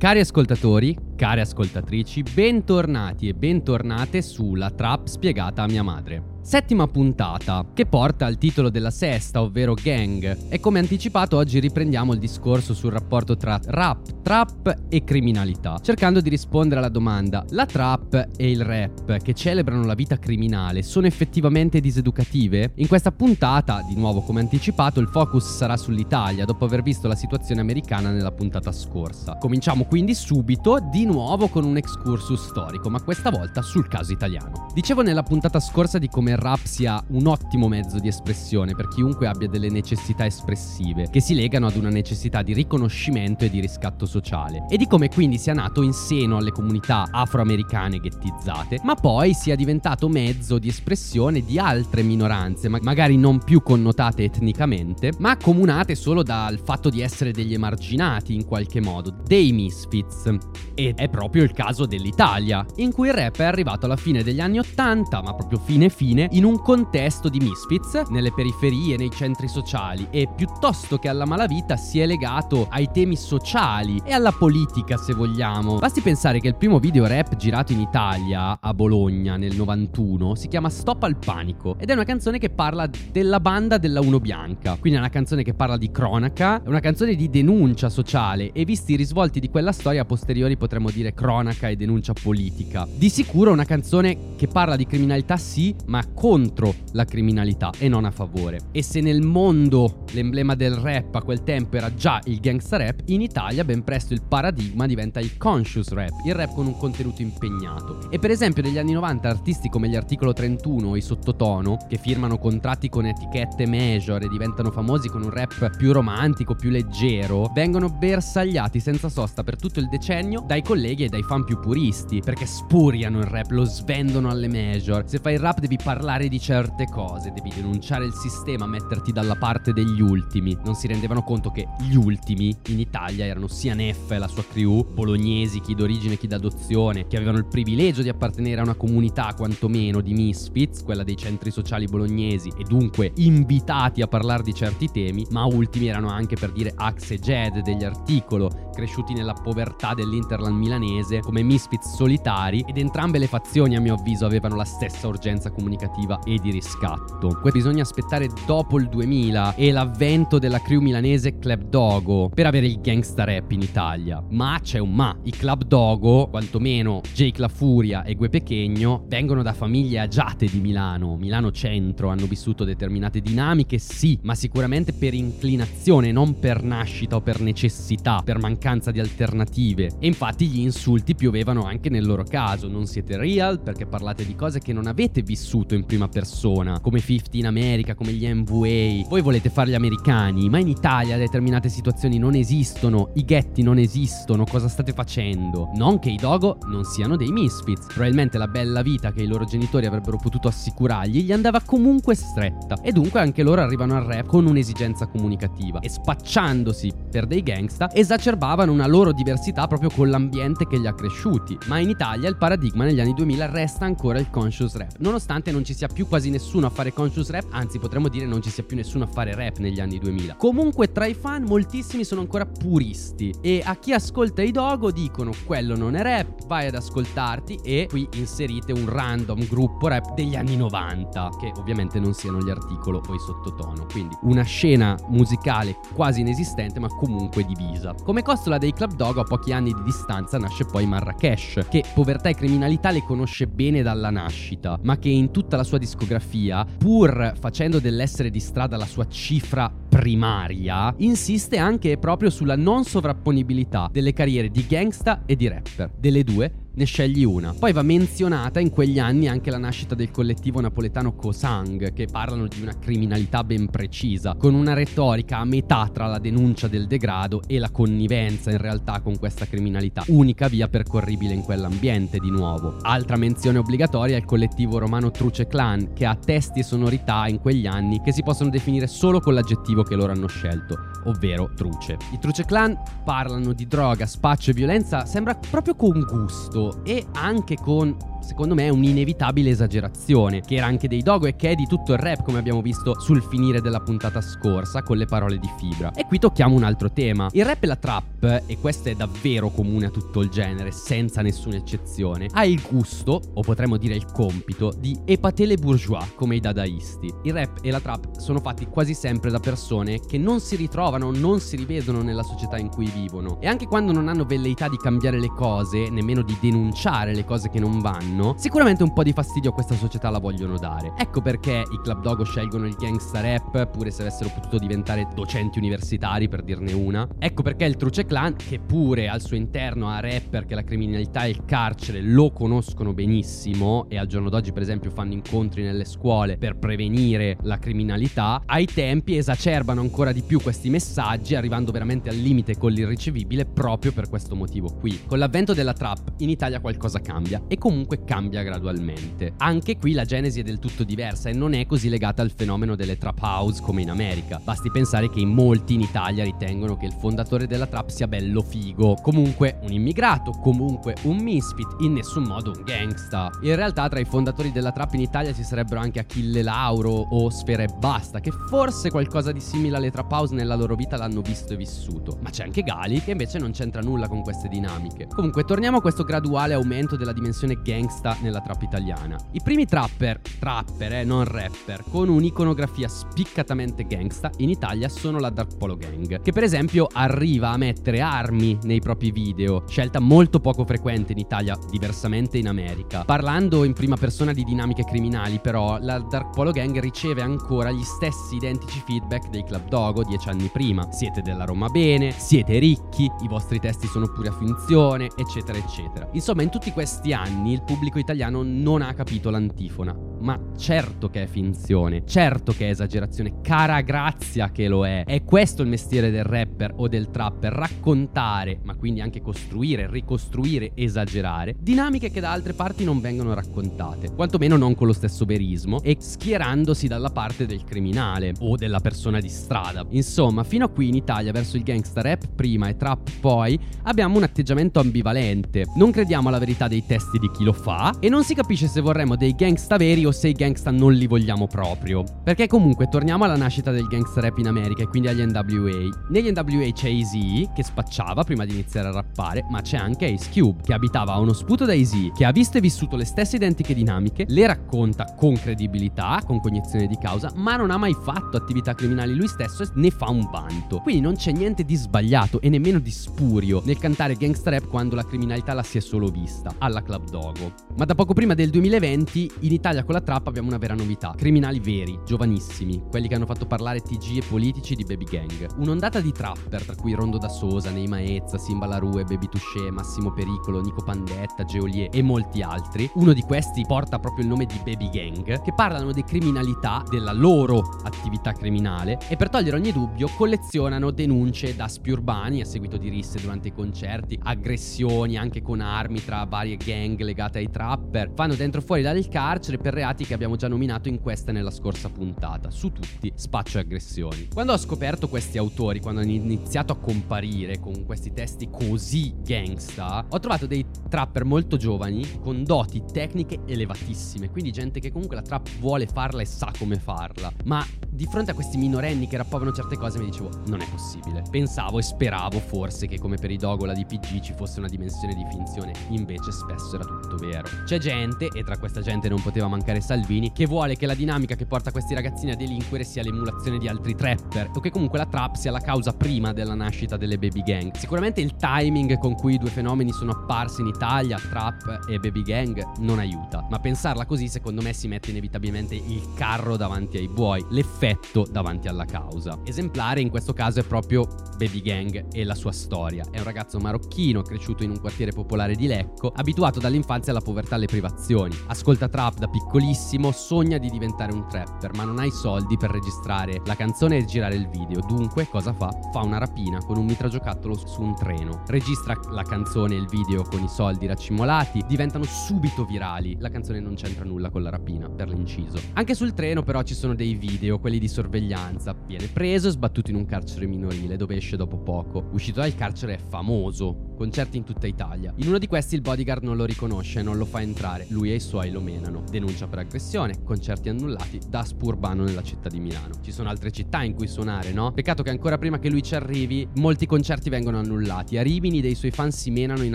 Cari ascoltatori, care ascoltatrici, bentornati e bentornate sulla Trap spiegata a mia madre. Settima puntata, che porta al titolo della sesta, ovvero Gang. E come anticipato oggi riprendiamo il discorso sul rapporto tra rap, trap e criminalità, cercando di rispondere alla domanda, la trap e il rap che celebrano la vita criminale sono effettivamente diseducative? In questa puntata, di nuovo come anticipato, il focus sarà sull'Italia, dopo aver visto la situazione americana nella puntata scorsa. Cominciamo quindi subito, di nuovo con un excursus storico, ma questa volta sul caso italiano. Dicevo nella puntata scorsa di come il rap sia un ottimo mezzo di espressione per chiunque abbia delle necessità espressive, che si legano ad una necessità di riconoscimento e di riscatto sociale, e di come quindi sia nato in seno alle comunità afroamericane ghettizzate, ma poi sia diventato mezzo di espressione di altre minoranze, ma magari non più connotate etnicamente, ma accomunate solo dal fatto di essere degli emarginati in qualche modo, dei misfits. Ed è proprio il caso dell'Italia, in cui il rap è arrivato alla fine degli anni 80, ma proprio fine fine, in un contesto di misfits, nelle periferie, nei centri sociali, e piuttosto che alla malavita si è legato ai temi sociali e alla politica, se vogliamo. Basti pensare che il primo video rap girato in Italia, a Bologna, nel 91, si chiama Stop al panico, ed è una canzone che parla della banda della Uno Bianca. Quindi è una canzone che parla di cronaca, è una canzone di denuncia sociale, e visti i risvolti di quella storia, a posteriori potremmo dire cronaca e denuncia politica. Di sicuro una canzone che parla di criminalità sì, ma contro la criminalità e non a favore. E se nel mondo l'emblema del rap a quel tempo era già il gangsta rap, in Italia ben presto il paradigma diventa il conscious rap, il rap con un contenuto impegnato. E per esempio negli anni 90 artisti come gli Articolo 31 o i Sottotono, che firmano contratti con etichette major e diventano famosi con un rap più romantico, più leggero, vengono bersagliati senza sosta per tutto il decennio dai colleghi e dai fan più puristi, perché spuriano il rap, lo svendono alle major. Se fai il rap devi parlare di certe cose, devi denunciare il sistema, metterti dalla parte degli ultimi. Non si rendevano conto che gli ultimi in Italia erano sia Neff e la sua crew, bolognesi, chi d'origine, chi d'adozione, che avevano il privilegio di appartenere a una comunità quantomeno di misfits, quella dei centri sociali bolognesi, e dunque invitati a parlare di certi temi, ma ultimi erano anche per dire Axe e Jed degli articolo, cresciuti nella povertà dell'Interland milanese come misfits solitari ed entrambe le fazioni a mio avviso avevano la stessa urgenza comunicativa e di riscatto. Poi bisogna aspettare dopo il 2000 e l'avvento della crew milanese Club Dogo per avere il gangsta rap in Italia. Ma c'è un ma, i Club Dogo, quantomeno Jake La Furia e Gue Pechegno, vengono da famiglie agiate di Milano, Milano centro, hanno vissuto determinate dinamiche, sì, ma sicuramente per inclinazione, non per nascita o per necessità, per mancanza di alternative. E infatti gli insulti piovevano anche nel loro caso, non siete real perché parlate di cose che non avete vissuto in prima persona, come 50 in America, come gli MVA. Voi volete fare gli americani, ma in Italia determinate situazioni non esistono, i ghetti non esistono, cosa state facendo? Non che i dogo non siano dei misfits, probabilmente la bella vita che i loro genitori avrebbero potuto assicurargli gli andava comunque stretta e dunque anche loro arrivano al rap con un'esigenza comunicativa e spacciandosi per dei gangsta esacerbavano una loro diversità proprio con l'ambiente che li ha cresciuti. Ma in Italia il paradigma negli anni 2000 resta ancora il conscious rap, nonostante non ci sia più quasi nessuno a fare conscious rap, anzi potremmo dire non ci sia più nessuno a fare rap negli anni 2000. Comunque tra i fan moltissimi sono ancora puristi e a chi ascolta i dogo dicono quello non è rap, vai ad ascoltarti e qui inserite un random gruppo rap degli anni 90, che ovviamente non siano gli articolo o i sottotono, quindi una scena musicale quasi inesistente ma comunque divisa. Come costola dei Club Dogo a pochi anni di distanza nasce poi Marrakesh, che povertà e criminalità le conosce bene dalla nascita, ma che in tutta la sua discografia, pur facendo dell'essere di strada la sua cifra primaria, insiste anche proprio sulla non sovrapponibilità delle carriere di gangsta e di rapper. Delle due ne scegli una. Poi va menzionata in quegli anni anche la nascita del collettivo napoletano Kosang, che parlano di una criminalità ben precisa, con una retorica a metà tra la denuncia del degrado e la connivenza in realtà con questa criminalità, unica via percorribile in quell'ambiente di nuovo. Altra menzione obbligatoria è il collettivo romano Truce Clan, che ha testi e sonorità in quegli anni che si possono definire solo con l'aggettivo che loro hanno scelto, ovvero truce. I Truce Clan parlano di droga, spaccio e violenza, sembra proprio con gusto e anche con secondo me è un'inevitabile esagerazione, che era anche dei Dogo e che è di tutto il rap come abbiamo visto sul finire della puntata scorsa con le parole di Fibra. E qui tocchiamo un altro tema. Il rap e la trap, e questo è davvero comune a tutto il genere, senza nessuna eccezione, ha il gusto, o potremmo dire il compito, di epatele bourgeois come i dadaisti. Il rap e la trap sono fatti quasi sempre da persone che non si ritrovano, non si rivedono nella società in cui vivono. E anche quando non hanno velleità di cambiare le cose, nemmeno di denunciare le cose che non vanno, sicuramente un po' di fastidio a questa società la vogliono dare. Ecco perché i club dogo scelgono il gangsta rap, pure se avessero potuto diventare docenti universitari per dirne una. Ecco perché il Truce Clan, che pure al suo interno ha rapper che la criminalità e il carcere lo conoscono benissimo e al giorno d'oggi per esempio fanno incontri nelle scuole per prevenire la criminalità, ai tempi esacerbano ancora di più questi messaggi arrivando veramente al limite con l'irricevibile proprio per questo motivo qui. Con l'avvento della trap in Italia qualcosa cambia e comunque cambia gradualmente. Anche qui la genesi è del tutto diversa e non è così legata al fenomeno delle trap house come in America. Basti pensare che in molti in Italia ritengono che il fondatore della trap sia bello figo, comunque un immigrato, comunque un misfit, in nessun modo un gangsta. In realtà tra i fondatori della trap in Italia ci sarebbero anche Achille Lauro o Sfera e Basta, che forse qualcosa di simile alle trap house nella loro vita l'hanno visto e vissuto. Ma c'è anche Gali che invece non c'entra nulla con queste dinamiche. Comunque torniamo a questo graduale aumento della dimensione gangsta nella trap italiana. I primi trapper, trapper eh, non rapper, con un'iconografia spiccatamente gangsta in Italia sono la Dark Polo Gang, che per esempio arriva a mettere armi nei propri video, scelta molto poco frequente in Italia, diversamente in America. Parlando in prima persona di dinamiche criminali, però, la Dark Polo Gang riceve ancora gli stessi identici feedback dei Club Dogo dieci anni prima. Siete della Roma bene, siete ricchi, i vostri testi sono pure a finzione, eccetera, eccetera. Insomma, in tutti questi anni il pubblico italiano non ha capito l'antifona. Ma certo che è finzione, certo che è esagerazione, cara grazia che lo è. È questo il mestiere del rapper o del trapper, raccontare, ma quindi anche costruire, ricostruire, esagerare, dinamiche che da altre parti non vengono raccontate, quantomeno non con lo stesso verismo e schierandosi dalla parte del criminale o della persona di strada. Insomma, fino a qui in Italia verso il gangsta rap prima e trap poi abbiamo un atteggiamento ambivalente. Non crediamo alla verità dei testi di chi lo fa e non si capisce se vorremmo dei gangsta veri o se i gangsta non li vogliamo proprio. Perché comunque torniamo alla nascita del gangsta rap in America e quindi agli NWA. Negli NWA c'è Easy che spacciava prima di iniziare a rappare, ma c'è anche Ace Cube che abitava a uno sputo da Easy, che ha visto e vissuto le stesse identiche dinamiche, le racconta con credibilità, con cognizione di causa, ma non ha mai fatto attività criminali lui stesso e ne fa un vanto. Quindi non c'è niente di sbagliato e nemmeno di spurio nel cantare gangsta rap quando la criminalità la si è solo vista, alla Club Dogo. Ma da poco prima del 2020 in Italia con la trap abbiamo una vera novità. Criminali veri, giovanissimi, quelli che hanno fatto parlare TG e politici di Baby Gang. Un'ondata di trapper, tra cui Rondo da Sosa, Nei Maezza, Simba Larue, Baby Touché, Massimo Pericolo, Nico Pandetta, Geolier e molti altri. Uno di questi porta proprio il nome di Baby Gang, che parlano di criminalità, della loro attività criminale e per togliere ogni dubbio collezionano denunce da spiurbani a seguito di risse durante i concerti, aggressioni anche con armi tra varie gang legate ai trapper, fanno dentro fuori dal carcere per reati che abbiamo già nominato in questa e nella scorsa puntata, su tutti spaccio e aggressioni. Quando ho scoperto questi autori, quando hanno iniziato a comparire con questi testi così gangsta, ho trovato dei trapper molto giovani con doti tecniche elevatissime, quindi gente che comunque la trap vuole farla e sa come farla, ma di fronte a questi minorenni che rappavano certe cose mi dicevo non è possibile. Pensavo e speravo forse che come per i Dogola di PG ci fosse una dimensione di finzione, invece spesso era tutto vero. C'è gente, e tra questa gente non poteva mancare Salvini, che vuole che la dinamica che porta questi ragazzini a delinquere sia l'emulazione di altri trapper, o che comunque la trap sia la causa prima della nascita delle baby gang. Sicuramente il timing con cui i due fenomeni sono apparsi in Italia, trap e baby gang, non aiuta, ma pensarla così secondo me si mette inevitabilmente il carro davanti ai buoi, l'effetto davanti alla causa. Esemplare in questo caso è proprio Baby Gang e la sua storia. È un ragazzo marocchino cresciuto in un quartiere popolare di Lecco, abituato dall'infanzia alla povertà e alle privazioni. Ascolta trap da piccolissimo, sogna di diventare un trapper, ma non ha i soldi per registrare la canzone e girare il video. Dunque, cosa fa? Fa una rapina con un mitragiocattolo su un treno. Registra la canzone e il video con i soldi raccimolati, diventano subito virali. La canzone non c'entra nulla con la rapina, per l'inciso. Anche sul treno però ci sono dei video, quelli di sorveglianza. Viene preso e sbattuto in un carcere minorile dove esce dopo poco. Uscito dal carcere è famoso concerti in tutta Italia. In uno di questi il bodyguard non lo riconosce e non lo fa entrare, lui e i suoi lo menano. Denuncia per aggressione, concerti annullati, da spurbano nella città di Milano. Ci sono altre città in cui suonare, no? Peccato che ancora prima che lui ci arrivi, molti concerti vengono annullati. A Rimini dei suoi fan si menano in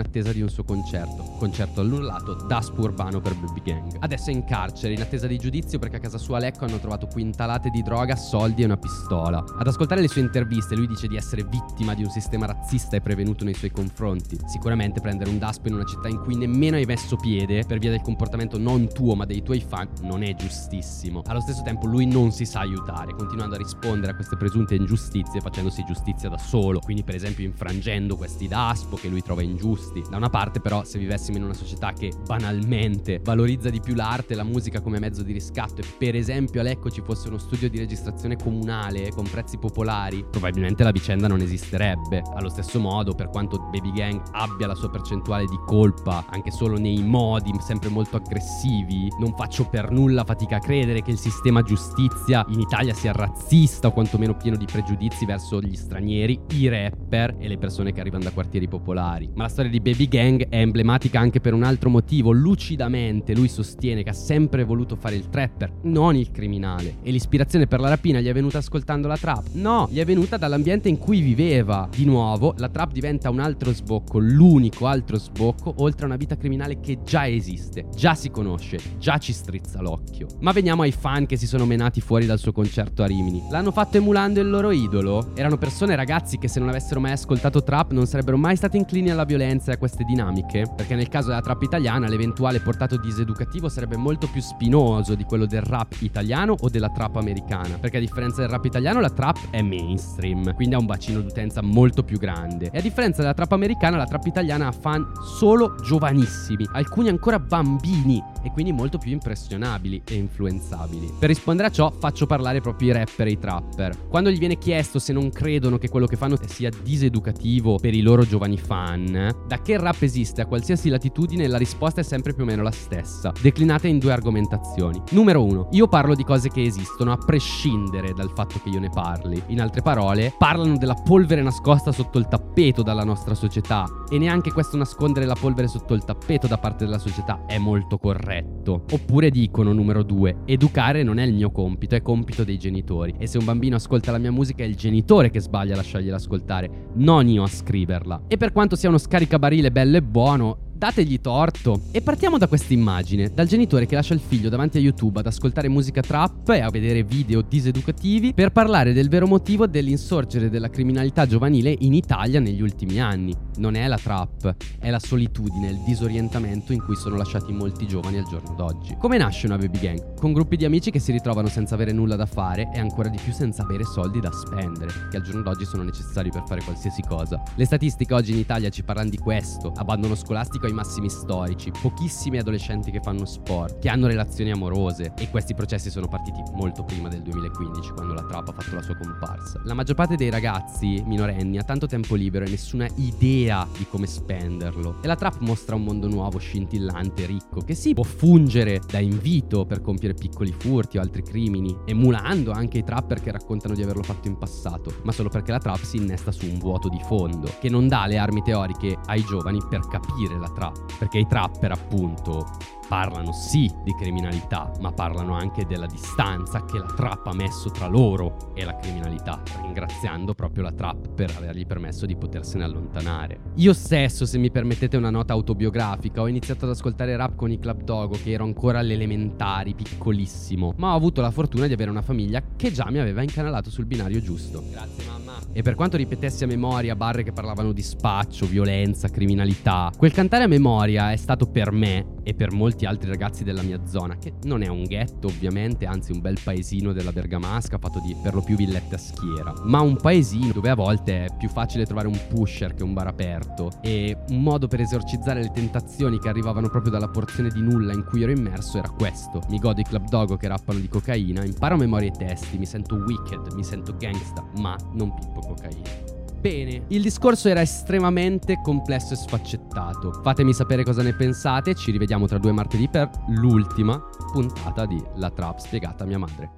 attesa di un suo concerto. Concerto annullato da spurbano per Baby Gang. Adesso è in carcere, in attesa di giudizio perché a casa sua Lecco hanno trovato quintalate di droga, soldi e una pistola. Ad ascoltare le sue interviste lui dice di essere vittima di un sistema razzista e prevenuto nei suoi confronti. Sicuramente prendere un daspo in una città in cui nemmeno hai messo piede per via del comportamento non tuo ma dei tuoi fan non è giustissimo. Allo stesso tempo lui non si sa aiutare, continuando a rispondere a queste presunte ingiustizie facendosi giustizia da solo, quindi per esempio infrangendo questi daspo che lui trova ingiusti. Da una parte però se vivessimo in una società che banalmente valorizza di più l'arte e la musica come mezzo di riscatto e per esempio a Lecco ci fosse uno studio di registrazione comunale con prezzi popolari, probabilmente la vicenda non esisterebbe. Allo stesso modo, per quanto Baby Gang abbia la sua percentuale di colpa, anche solo nei modi sempre molto aggressivi, non faccio per nulla fatica a credere che il sistema giustizia in Italia sia razzista o quantomeno pieno di pregiudizi verso gli stranieri, i rapper e le persone che arrivano da quartieri popolari. Ma la storia di Baby Gang è emblematica anche per un altro motivo. Lucidamente lui sostiene che ha sempre voluto fare il trapper, non il criminale. E l'ispirazione per la rapina gli è venuta ascoltando la trap? No, gli è venuta dall'ambiente in cui viveva. Di nuovo, la trap diventa un altro sbocco, l'unico altro sbocco, oltre a una vita criminale che già esiste, già si conosce, già ci strizza l'occhio. Ma veniamo ai fan che si sono menati fuori dal suo concerto a Rimini. L'hanno fatto emulando il loro idolo? Erano persone ragazzi che se non avessero mai ascoltato trap non sarebbero mai stati inclini alla violenza e a queste dinamiche? Perché nel caso della trap italiana l'eventuale portato diseducativo sarebbe molto più spinoso di quello del rap italiano o della trap americana. Perché a differenza del rap italiano la trap è mainstream, quindi ha un bacino d'utenza molto più grande. E a differenza della trap americana la trap italiana ha fan solo giovanissimi, alcuni ancora bambini e quindi molto più impressionabili e influenzabili. Per rispondere a ciò faccio parlare proprio i rapper e i trapper. Quando gli viene chiesto se non credono che quello che fanno sia diseducativo per i loro giovani fan, da che il rap esiste a qualsiasi latitudine la risposta è sempre più o meno la stessa, declinata in due argomentazioni. Numero uno, io parlo di cose che esistono a prescindere dal fatto che io ne parli. In altre parole, parlano della polvere nascosta sotto il tappeto dalla nostra società e neanche questo nascondere la polvere sotto il tappeto da parte della società è molto corretto. Oppure dicono numero due, educare non è il mio compito, è compito dei genitori e se un bambino ascolta la mia musica è il genitore che sbaglia a lasciargliela ascoltare, non io a scriverla. E per quanto sia uno scaricabarile bello e buono, dategli torto. E partiamo da questa immagine, dal genitore che lascia il figlio davanti a YouTube ad ascoltare musica trap e a vedere video diseducativi per parlare del vero motivo dell'insorgere della criminalità giovanile in Italia negli ultimi anni. Non è la trap, è la solitudine, il disorientamento in cui sono lasciati molti giovani al giorno d'oggi. Come nasce una baby gang? Con gruppi di amici che si ritrovano senza avere nulla da fare e ancora di più senza avere soldi da spendere, che al giorno d'oggi sono necessari per fare qualsiasi cosa. Le statistiche oggi in Italia ci parlano di questo, abbandono scolastico ai massimi storici, pochissimi adolescenti che fanno sport, che hanno relazioni amorose e questi processi sono partiti molto prima del 2015 quando la trap ha fatto la sua comparsa. La maggior parte dei ragazzi minorenni ha tanto tempo libero e nessuna idea di come spenderlo e la trap mostra un mondo nuovo, scintillante, ricco, che si può fungere da invito per compiere piccoli furti o altri crimini, emulando anche i trapper che raccontano di averlo fatto in passato, ma solo perché la trap si innesta su un vuoto di fondo, che non dà le armi teoriche ai giovani per capire la trap, perché i trapper appunto parlano sì di criminalità, ma parlano anche della distanza che la trap ha messo tra loro e la criminalità, ringraziando proprio la trap per avergli permesso di potersene allontanare. Io stesso, se mi permettete una nota autobiografica, ho iniziato ad ascoltare rap con i Club Dogo, che ero ancora alle elementari, piccolissimo, ma ho avuto la fortuna di avere una famiglia che già mi aveva incanalato sul binario giusto. Grazie mamma. E per quanto ripetessi a memoria barre che parlavano di spaccio, violenza, criminalità, quel cantare a memoria è stato per me e per molti altri ragazzi della mia zona, che non è un ghetto ovviamente, anzi un bel paesino della Bergamasca fatto di per lo più villette a schiera, ma un paesino dove a volte è più facile trovare un pusher che un bar aperto e un modo per esorcizzare le tentazioni che arrivavano proprio dalla porzione di nulla in cui ero immerso era questo. Mi godo i club dogo che rappano di cocaina, imparo a memoria i testi, mi sento wicked, mi sento gangsta, ma non pippo cocaina. Bene, il discorso era estremamente complesso e sfaccettato. Fatemi sapere cosa ne pensate, ci rivediamo tra due martedì per l'ultima puntata di La Trap spiegata a mia madre.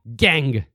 Gang!